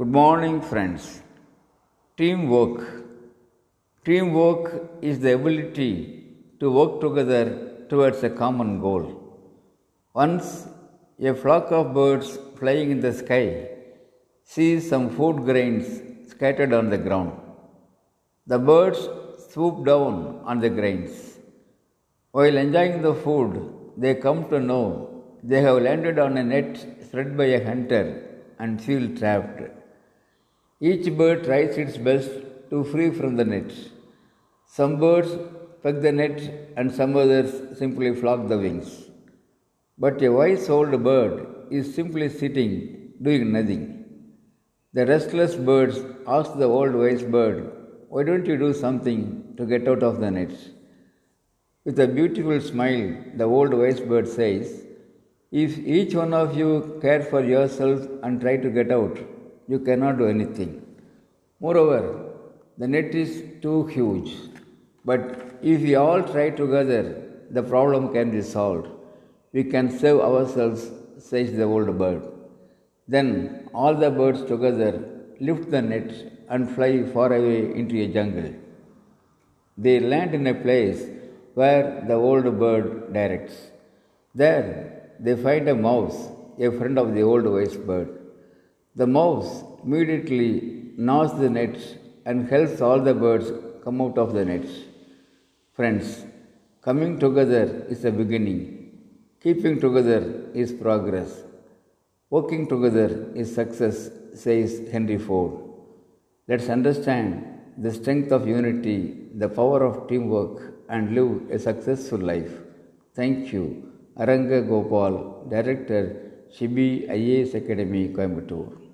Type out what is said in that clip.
Good morning, friends. Teamwork. Teamwork is the ability to work together towards a common goal. Once a flock of birds flying in the sky sees some food grains scattered on the ground. The birds swoop down on the grains. While enjoying the food, they come to know they have landed on a net spread by a hunter and feel trapped. Each bird tries its best to free from the net. Some birds peg the net and some others simply flop the wings. But a wise old bird is simply sitting, doing nothing. The restless birds ask the old wise bird, Why don't you do something to get out of the net? With a beautiful smile, the old wise bird says, If each one of you care for yourself and try to get out, you cannot do anything. Moreover, the net is too huge. But if we all try together, the problem can be solved. We can save ourselves, says the old bird. Then all the birds together lift the net and fly far away into a jungle. They land in a place where the old bird directs. There they find a mouse, a friend of the old wise bird. The mouse immediately gnaws the nets and helps all the birds come out of the nets. Friends, coming together is a beginning. Keeping together is progress. Working together is success, says Henry Ford. Let's understand the strength of unity, the power of teamwork, and live a successful life. Thank you. Aranga Gopal, Director, Shibi IAS Academy, Coimbatore.